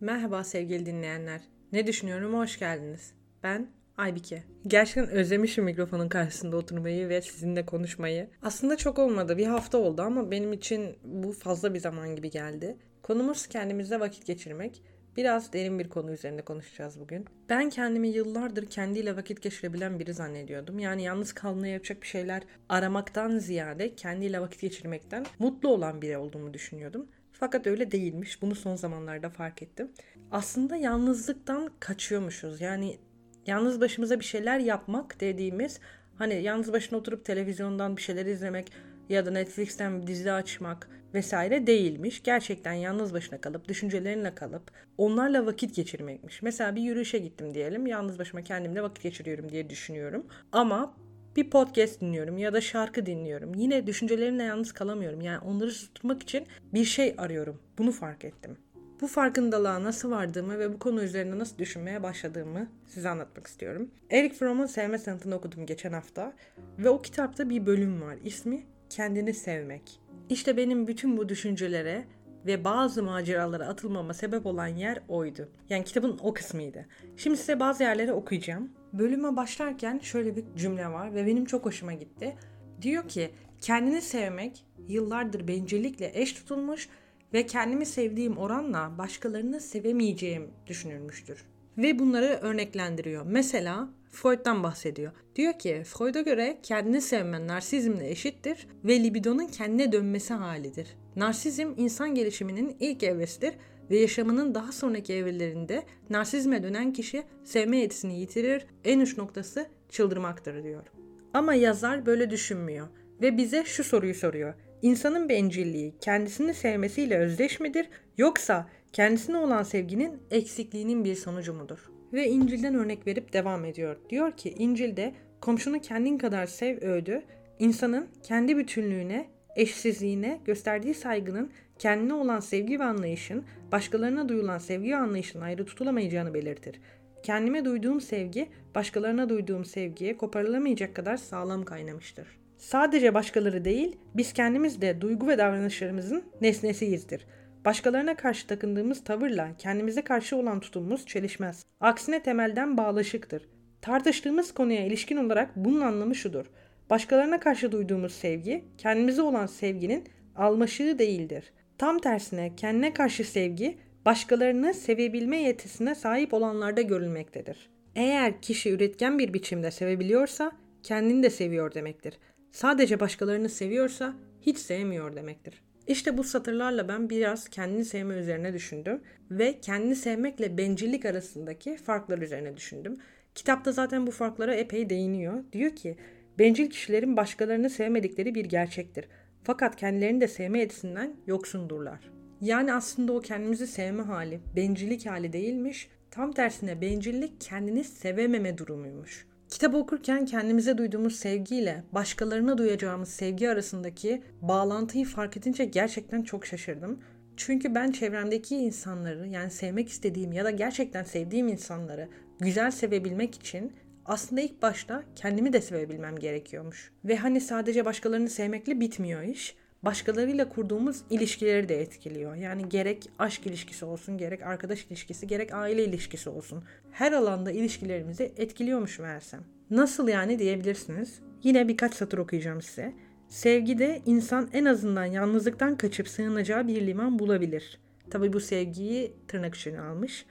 Merhaba sevgili dinleyenler. Ne düşünüyorum hoş geldiniz. Ben Aybike. Gerçekten özlemişim mikrofonun karşısında oturmayı ve sizinle konuşmayı. Aslında çok olmadı. Bir hafta oldu ama benim için bu fazla bir zaman gibi geldi. Konumuz kendimizle vakit geçirmek. Biraz derin bir konu üzerinde konuşacağız bugün. Ben kendimi yıllardır kendiyle vakit geçirebilen biri zannediyordum. Yani yalnız kalmaya yapacak bir şeyler aramaktan ziyade kendiyle vakit geçirmekten mutlu olan biri olduğumu düşünüyordum. Fakat öyle değilmiş. Bunu son zamanlarda fark ettim. Aslında yalnızlıktan kaçıyormuşuz. Yani yalnız başımıza bir şeyler yapmak dediğimiz hani yalnız başına oturup televizyondan bir şeyler izlemek ya da Netflix'ten bir dizi açmak vesaire değilmiş. Gerçekten yalnız başına kalıp, düşüncelerinle kalıp onlarla vakit geçirmekmiş. Mesela bir yürüyüşe gittim diyelim. Yalnız başıma kendimle vakit geçiriyorum diye düşünüyorum. Ama bir podcast dinliyorum ya da şarkı dinliyorum. Yine düşüncelerimle yalnız kalamıyorum. Yani onları susturmak için bir şey arıyorum. Bunu fark ettim. Bu farkındalığa nasıl vardığımı ve bu konu üzerine nasıl düşünmeye başladığımı size anlatmak istiyorum. Eric Fromm'un Sevme Sanatını okudum geçen hafta ve o kitapta bir bölüm var. İsmi Kendini Sevmek. İşte benim bütün bu düşüncelere ve bazı maceralara atılmama sebep olan yer oydu. Yani kitabın o kısmıydı. Şimdi size bazı yerleri okuyacağım. Bölüme başlarken şöyle bir cümle var ve benim çok hoşuma gitti. Diyor ki kendini sevmek yıllardır bencillikle eş tutulmuş ve kendimi sevdiğim oranla başkalarını sevemeyeceğim düşünülmüştür. Ve bunları örneklendiriyor. Mesela Freud'dan bahsediyor. Diyor ki Freud'a göre kendini sevmen narsizmle eşittir ve libidonun kendine dönmesi halidir. Narsizm insan gelişiminin ilk evresidir ve yaşamının daha sonraki evrelerinde narsizme dönen kişi sevme yetisini yitirir, en uç noktası çıldırmaktır diyor. Ama yazar böyle düşünmüyor ve bize şu soruyu soruyor. İnsanın bencilliği kendisini sevmesiyle özdeş midir yoksa kendisine olan sevginin eksikliğinin bir sonucu mudur? Ve İncil'den örnek verip devam ediyor. Diyor ki İncil'de komşunu kendin kadar sev öğüdü, insanın kendi bütünlüğüne, eşsizliğine gösterdiği saygının kendine olan sevgi ve anlayışın başkalarına duyulan sevgi ve anlayışın ayrı tutulamayacağını belirtir. Kendime duyduğum sevgi başkalarına duyduğum sevgiye koparılamayacak kadar sağlam kaynamıştır. Sadece başkaları değil, biz kendimiz de duygu ve davranışlarımızın nesnesiyizdir. Başkalarına karşı takındığımız tavırla kendimize karşı olan tutumumuz çelişmez. Aksine temelden bağlaşıktır. Tartıştığımız konuya ilişkin olarak bunun anlamı şudur. Başkalarına karşı duyduğumuz sevgi, kendimize olan sevginin almaşığı değildir. Tam tersine kendine karşı sevgi, başkalarını sevebilme yetisine sahip olanlarda görülmektedir. Eğer kişi üretken bir biçimde sevebiliyorsa, kendini de seviyor demektir. Sadece başkalarını seviyorsa, hiç sevmiyor demektir. İşte bu satırlarla ben biraz kendini sevme üzerine düşündüm ve kendini sevmekle bencillik arasındaki farklar üzerine düşündüm. Kitapta zaten bu farklara epey değiniyor. Diyor ki, bencil kişilerin başkalarını sevmedikleri bir gerçektir. Fakat kendilerini de sevme yetisinden yoksundurlar. Yani aslında o kendimizi sevme hali, bencillik hali değilmiş. Tam tersine bencillik kendini sevememe durumuymuş. Kitabı okurken kendimize duyduğumuz sevgiyle başkalarına duyacağımız sevgi arasındaki bağlantıyı fark edince gerçekten çok şaşırdım. Çünkü ben çevremdeki insanları yani sevmek istediğim ya da gerçekten sevdiğim insanları güzel sevebilmek için aslında ilk başta kendimi de sevebilmem gerekiyormuş. Ve hani sadece başkalarını sevmekle bitmiyor iş. Başkalarıyla kurduğumuz ilişkileri de etkiliyor. Yani gerek aşk ilişkisi olsun, gerek arkadaş ilişkisi, gerek aile ilişkisi olsun. Her alanda ilişkilerimizi etkiliyormuş meğersem. Nasıl yani diyebilirsiniz. Yine birkaç satır okuyacağım size. Sevgide insan en azından yalnızlıktan kaçıp sığınacağı bir liman bulabilir. Tabi bu sevgiyi tırnak içine almış.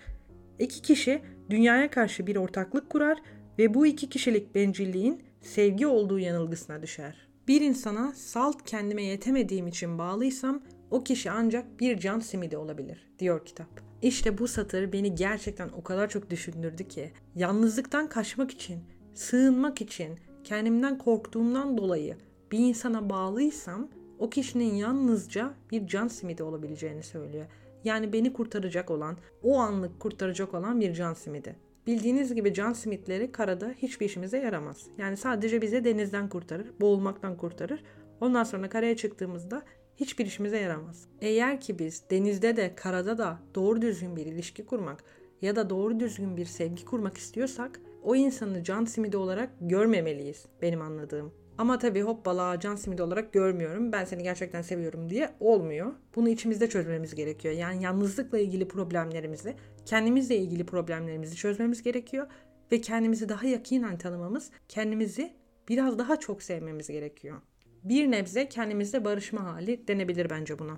İki kişi dünyaya karşı bir ortaklık kurar ve bu iki kişilik bencilliğin sevgi olduğu yanılgısına düşer. Bir insana salt kendime yetemediğim için bağlıysam o kişi ancak bir can simidi olabilir diyor kitap. İşte bu satır beni gerçekten o kadar çok düşündürdü ki yalnızlıktan kaçmak için, sığınmak için, kendimden korktuğumdan dolayı bir insana bağlıysam o kişinin yalnızca bir can simidi olabileceğini söylüyor. Yani beni kurtaracak olan, o anlık kurtaracak olan bir can simidi. Bildiğiniz gibi can simitleri karada hiçbir işimize yaramaz. Yani sadece bize denizden kurtarır, boğulmaktan kurtarır. Ondan sonra karaya çıktığımızda hiçbir işimize yaramaz. Eğer ki biz denizde de karada da doğru düzgün bir ilişki kurmak ya da doğru düzgün bir sevgi kurmak istiyorsak o insanı can simidi olarak görmemeliyiz benim anladığım. Ama tabii hoppala can simidi olarak görmüyorum. Ben seni gerçekten seviyorum diye olmuyor. Bunu içimizde çözmemiz gerekiyor. Yani yalnızlıkla ilgili problemlerimizi, kendimizle ilgili problemlerimizi çözmemiz gerekiyor. Ve kendimizi daha yakinen tanımamız, kendimizi biraz daha çok sevmemiz gerekiyor. Bir nebze kendimizle barışma hali denebilir bence buna.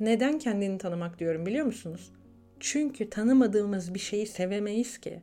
Neden kendini tanımak diyorum biliyor musunuz? Çünkü tanımadığımız bir şeyi sevemeyiz ki.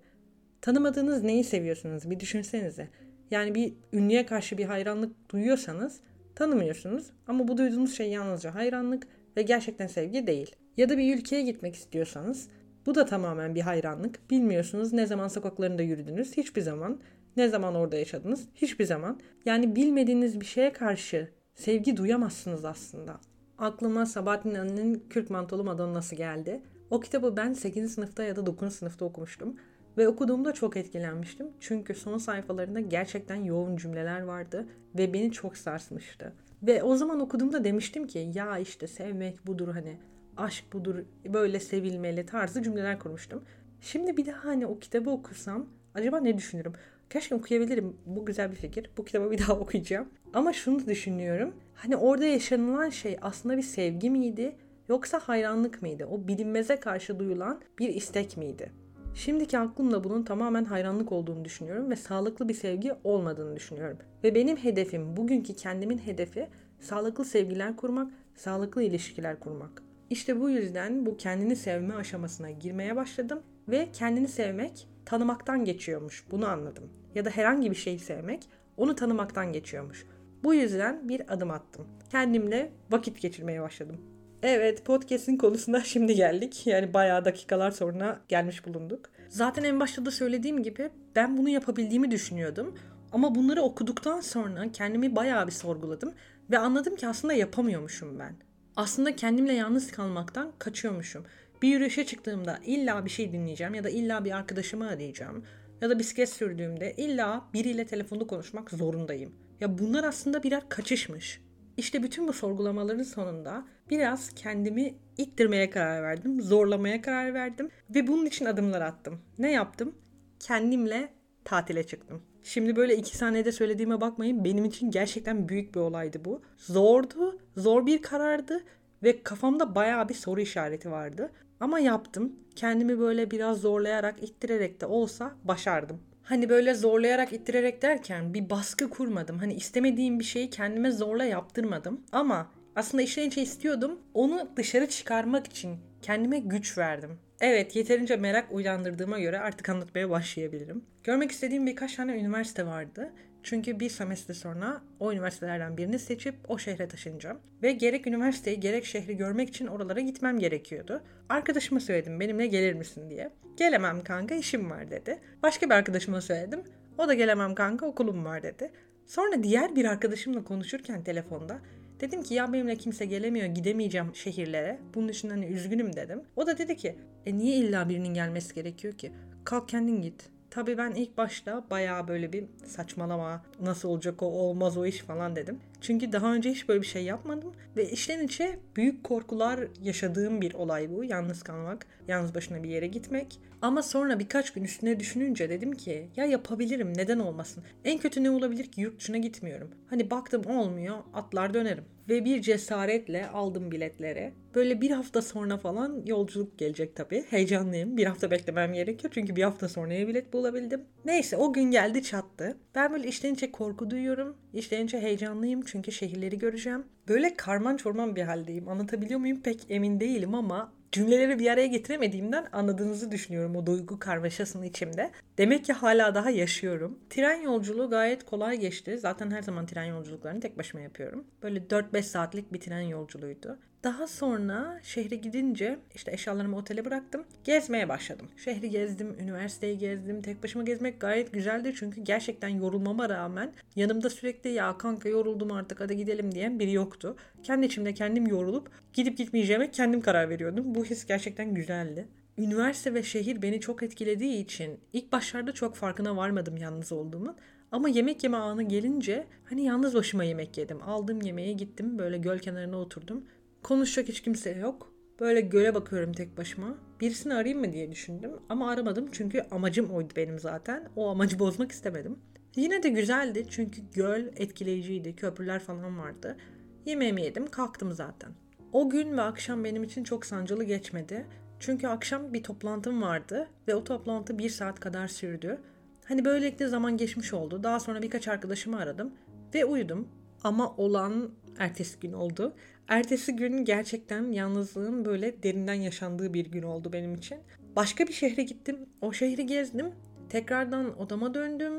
Tanımadığınız neyi seviyorsunuz bir düşünsenize. Yani bir ünlüye karşı bir hayranlık duyuyorsanız tanımıyorsunuz ama bu duyduğunuz şey yalnızca hayranlık ve gerçekten sevgi değil. Ya da bir ülkeye gitmek istiyorsanız bu da tamamen bir hayranlık. Bilmiyorsunuz ne zaman sokaklarında yürüdünüz hiçbir zaman. Ne zaman orada yaşadınız hiçbir zaman. Yani bilmediğiniz bir şeye karşı sevgi duyamazsınız aslında. Aklıma Sabahattin Ali'nin Kürk Mantolu Madonna'sı geldi. O kitabı ben 8. sınıfta ya da 9. sınıfta okumuştum. Ve okuduğumda çok etkilenmiştim. Çünkü son sayfalarında gerçekten yoğun cümleler vardı ve beni çok sarsmıştı. Ve o zaman okuduğumda demiştim ki ya işte sevmek budur hani aşk budur böyle sevilmeli tarzı cümleler kurmuştum. Şimdi bir daha hani o kitabı okusam acaba ne düşünürüm? Keşke okuyabilirim. Bu güzel bir fikir. Bu kitabı bir daha okuyacağım. Ama şunu düşünüyorum. Hani orada yaşanılan şey aslında bir sevgi miydi? Yoksa hayranlık mıydı? O bilinmeze karşı duyulan bir istek miydi? Şimdiki aklımla bunun tamamen hayranlık olduğunu düşünüyorum ve sağlıklı bir sevgi olmadığını düşünüyorum. Ve benim hedefim, bugünkü kendimin hedefi sağlıklı sevgiler kurmak, sağlıklı ilişkiler kurmak. İşte bu yüzden bu kendini sevme aşamasına girmeye başladım ve kendini sevmek tanımaktan geçiyormuş. Bunu anladım. Ya da herhangi bir şeyi sevmek onu tanımaktan geçiyormuş. Bu yüzden bir adım attım. Kendimle vakit geçirmeye başladım. Evet podcast'in konusuna şimdi geldik. Yani bayağı dakikalar sonra gelmiş bulunduk. Zaten en başta da söylediğim gibi ben bunu yapabildiğimi düşünüyordum. Ama bunları okuduktan sonra kendimi bayağı bir sorguladım. Ve anladım ki aslında yapamıyormuşum ben. Aslında kendimle yalnız kalmaktan kaçıyormuşum. Bir yürüyüşe çıktığımda illa bir şey dinleyeceğim ya da illa bir arkadaşımı arayacağım. Ya da bisiklet sürdüğümde illa biriyle telefonda konuşmak zorundayım. Ya bunlar aslında birer kaçışmış. İşte bütün bu sorgulamaların sonunda biraz kendimi ittirmeye karar verdim, zorlamaya karar verdim ve bunun için adımlar attım. Ne yaptım? Kendimle tatile çıktım. Şimdi böyle iki saniyede söylediğime bakmayın. Benim için gerçekten büyük bir olaydı bu. Zordu, zor bir karardı ve kafamda bayağı bir soru işareti vardı. Ama yaptım. Kendimi böyle biraz zorlayarak, ittirerek de olsa başardım. Hani böyle zorlayarak ittirerek derken bir baskı kurmadım. Hani istemediğim bir şeyi kendime zorla yaptırmadım. Ama aslında içten içe istiyordum. Onu dışarı çıkarmak için kendime güç verdim. Evet yeterince merak uyandırdığıma göre artık anlatmaya başlayabilirim. Görmek istediğim birkaç tane üniversite vardı. Çünkü bir semestre sonra o üniversitelerden birini seçip o şehre taşınacağım. Ve gerek üniversiteyi gerek şehri görmek için oralara gitmem gerekiyordu. Arkadaşıma söyledim benimle gelir misin diye. Gelemem kanka işim var dedi. Başka bir arkadaşıma söyledim. O da gelemem kanka okulum var dedi. Sonra diğer bir arkadaşımla konuşurken telefonda Dedim ki ya benimle kimse gelemiyor gidemeyeceğim şehirlere. Bunun için hani üzgünüm dedim. O da dedi ki e niye illa birinin gelmesi gerekiyor ki? Kalk kendin git. Tabii ben ilk başta bayağı böyle bir saçmalama nasıl olacak o olmaz o iş falan dedim. Çünkü daha önce hiç böyle bir şey yapmadım ve içten içe büyük korkular yaşadığım bir olay bu. Yalnız kalmak, yalnız başına bir yere gitmek. Ama sonra birkaç gün üstüne düşününce dedim ki ya yapabilirim neden olmasın. En kötü ne olabilir ki yurt dışına gitmiyorum. Hani baktım olmuyor atlar dönerim. Ve bir cesaretle aldım biletleri. Böyle bir hafta sonra falan yolculuk gelecek tabii. Heyecanlıyım. Bir hafta beklemem gerekiyor çünkü bir hafta sonraya bilet bulabildim. Neyse o gün geldi çattı. Ben böyle içten içe korku duyuyorum. İçten içe heyecanlıyım çünkü şehirleri göreceğim. Böyle karman çorman bir haldeyim. Anlatabiliyor muyum pek emin değilim ama cümleleri bir araya getiremediğimden anladığınızı düşünüyorum o duygu karmaşasını içimde. Demek ki hala daha yaşıyorum. Tren yolculuğu gayet kolay geçti. Zaten her zaman tren yolculuklarını tek başıma yapıyorum. Böyle 4-5 saatlik bir tren yolculuğuydu. Daha sonra şehre gidince işte eşyalarımı otele bıraktım. Gezmeye başladım. Şehri gezdim, üniversiteyi gezdim. Tek başıma gezmek gayet güzeldi çünkü gerçekten yorulmama rağmen yanımda sürekli ya kanka yoruldum artık hadi gidelim diyen biri yoktu. Kendi içimde kendim yorulup gidip gitmeyeceğime kendim karar veriyordum. Bu his gerçekten güzeldi. Üniversite ve şehir beni çok etkilediği için ilk başlarda çok farkına varmadım yalnız olduğumun. Ama yemek yeme anı gelince hani yalnız başıma yemek yedim. Aldım yemeğe gittim böyle göl kenarına oturdum. Konuşacak hiç kimse yok. Böyle göle bakıyorum tek başıma. Birisini arayayım mı diye düşündüm ama aramadım çünkü amacım oydu benim zaten. O amacı bozmak istemedim. Yine de güzeldi çünkü göl etkileyiciydi. Köprüler falan vardı. Yemeğimi yedim kalktım zaten. O gün ve akşam benim için çok sancılı geçmedi. Çünkü akşam bir toplantım vardı ve o toplantı bir saat kadar sürdü. Hani böylelikle zaman geçmiş oldu. Daha sonra birkaç arkadaşımı aradım ve uyudum. Ama olan ertesi gün oldu. Ertesi gün gerçekten yalnızlığın böyle derinden yaşandığı bir gün oldu benim için. Başka bir şehre gittim. O şehri gezdim. Tekrardan odama döndüm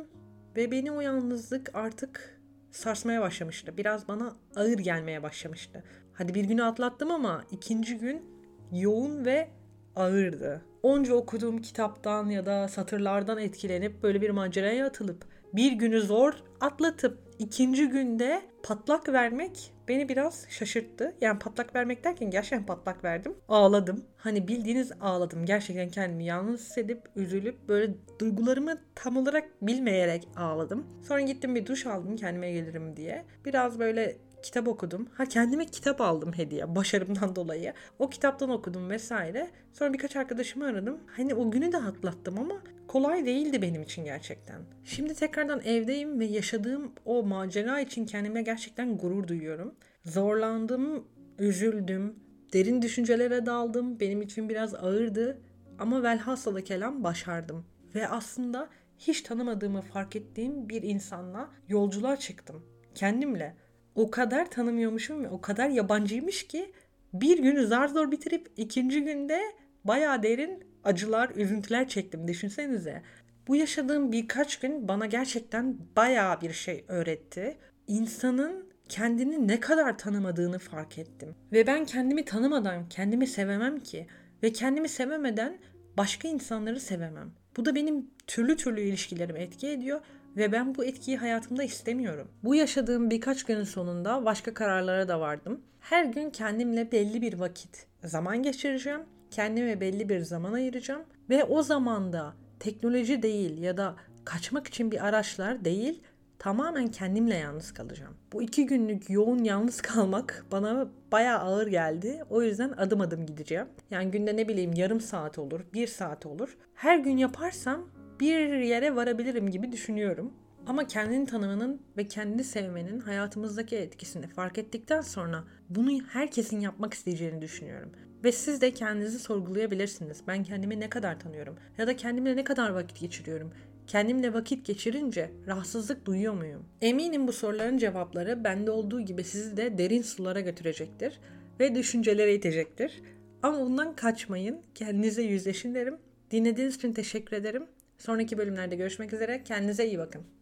ve beni o yalnızlık artık sarsmaya başlamıştı. Biraz bana ağır gelmeye başlamıştı. Hadi bir günü atlattım ama ikinci gün yoğun ve ağırdı. Onca okuduğum kitaptan ya da satırlardan etkilenip böyle bir maceraya atılıp bir günü zor atlatıp ikinci günde patlak vermek beni biraz şaşırttı. Yani patlak vermek derken gerçekten patlak verdim. Ağladım. Hani bildiğiniz ağladım. Gerçekten kendimi yalnız hissedip, üzülüp böyle duygularımı tam olarak bilmeyerek ağladım. Sonra gittim bir duş aldım kendime gelirim diye. Biraz böyle kitap okudum. Ha kendime kitap aldım hediye başarımdan dolayı. O kitaptan okudum vesaire. Sonra birkaç arkadaşımı aradım. Hani o günü de atlattım ama kolay değildi benim için gerçekten. Şimdi tekrardan evdeyim ve yaşadığım o macera için kendime gerçekten gurur duyuyorum. Zorlandım, üzüldüm, derin düşüncelere daldım. Benim için biraz ağırdı ama velhasılı kelam başardım. Ve aslında hiç tanımadığımı fark ettiğim bir insanla yolculuğa çıktım. Kendimle o kadar tanımıyormuşum ve o kadar yabancıymış ki bir günü zar zor bitirip ikinci günde baya derin acılar, üzüntüler çektim. Düşünsenize. Bu yaşadığım birkaç gün bana gerçekten baya bir şey öğretti. İnsanın kendini ne kadar tanımadığını fark ettim. Ve ben kendimi tanımadan kendimi sevemem ki. Ve kendimi sevemeden başka insanları sevemem. Bu da benim türlü türlü ilişkilerime etki ediyor ve ben bu etkiyi hayatımda istemiyorum. Bu yaşadığım birkaç günün sonunda başka kararlara da vardım. Her gün kendimle belli bir vakit zaman geçireceğim. Kendime belli bir zaman ayıracağım ve o zamanda teknoloji değil ya da kaçmak için bir araçlar değil tamamen kendimle yalnız kalacağım. Bu iki günlük yoğun yalnız kalmak bana bayağı ağır geldi. O yüzden adım adım gideceğim. Yani günde ne bileyim yarım saat olur, bir saat olur. Her gün yaparsam bir yere varabilirim gibi düşünüyorum. Ama kendini tanımanın ve kendini sevmenin hayatımızdaki etkisini fark ettikten sonra bunu herkesin yapmak isteyeceğini düşünüyorum. Ve siz de kendinizi sorgulayabilirsiniz. Ben kendimi ne kadar tanıyorum? Ya da kendimle ne kadar vakit geçiriyorum? Kendimle vakit geçirince rahatsızlık duyuyor muyum? Eminim bu soruların cevapları bende olduğu gibi sizi de derin sulara götürecektir ve düşüncelere itecektir. Ama bundan kaçmayın. Kendinize yüzleşin derim. Dinlediğiniz için teşekkür ederim. Sonraki bölümlerde görüşmek üzere. Kendinize iyi bakın.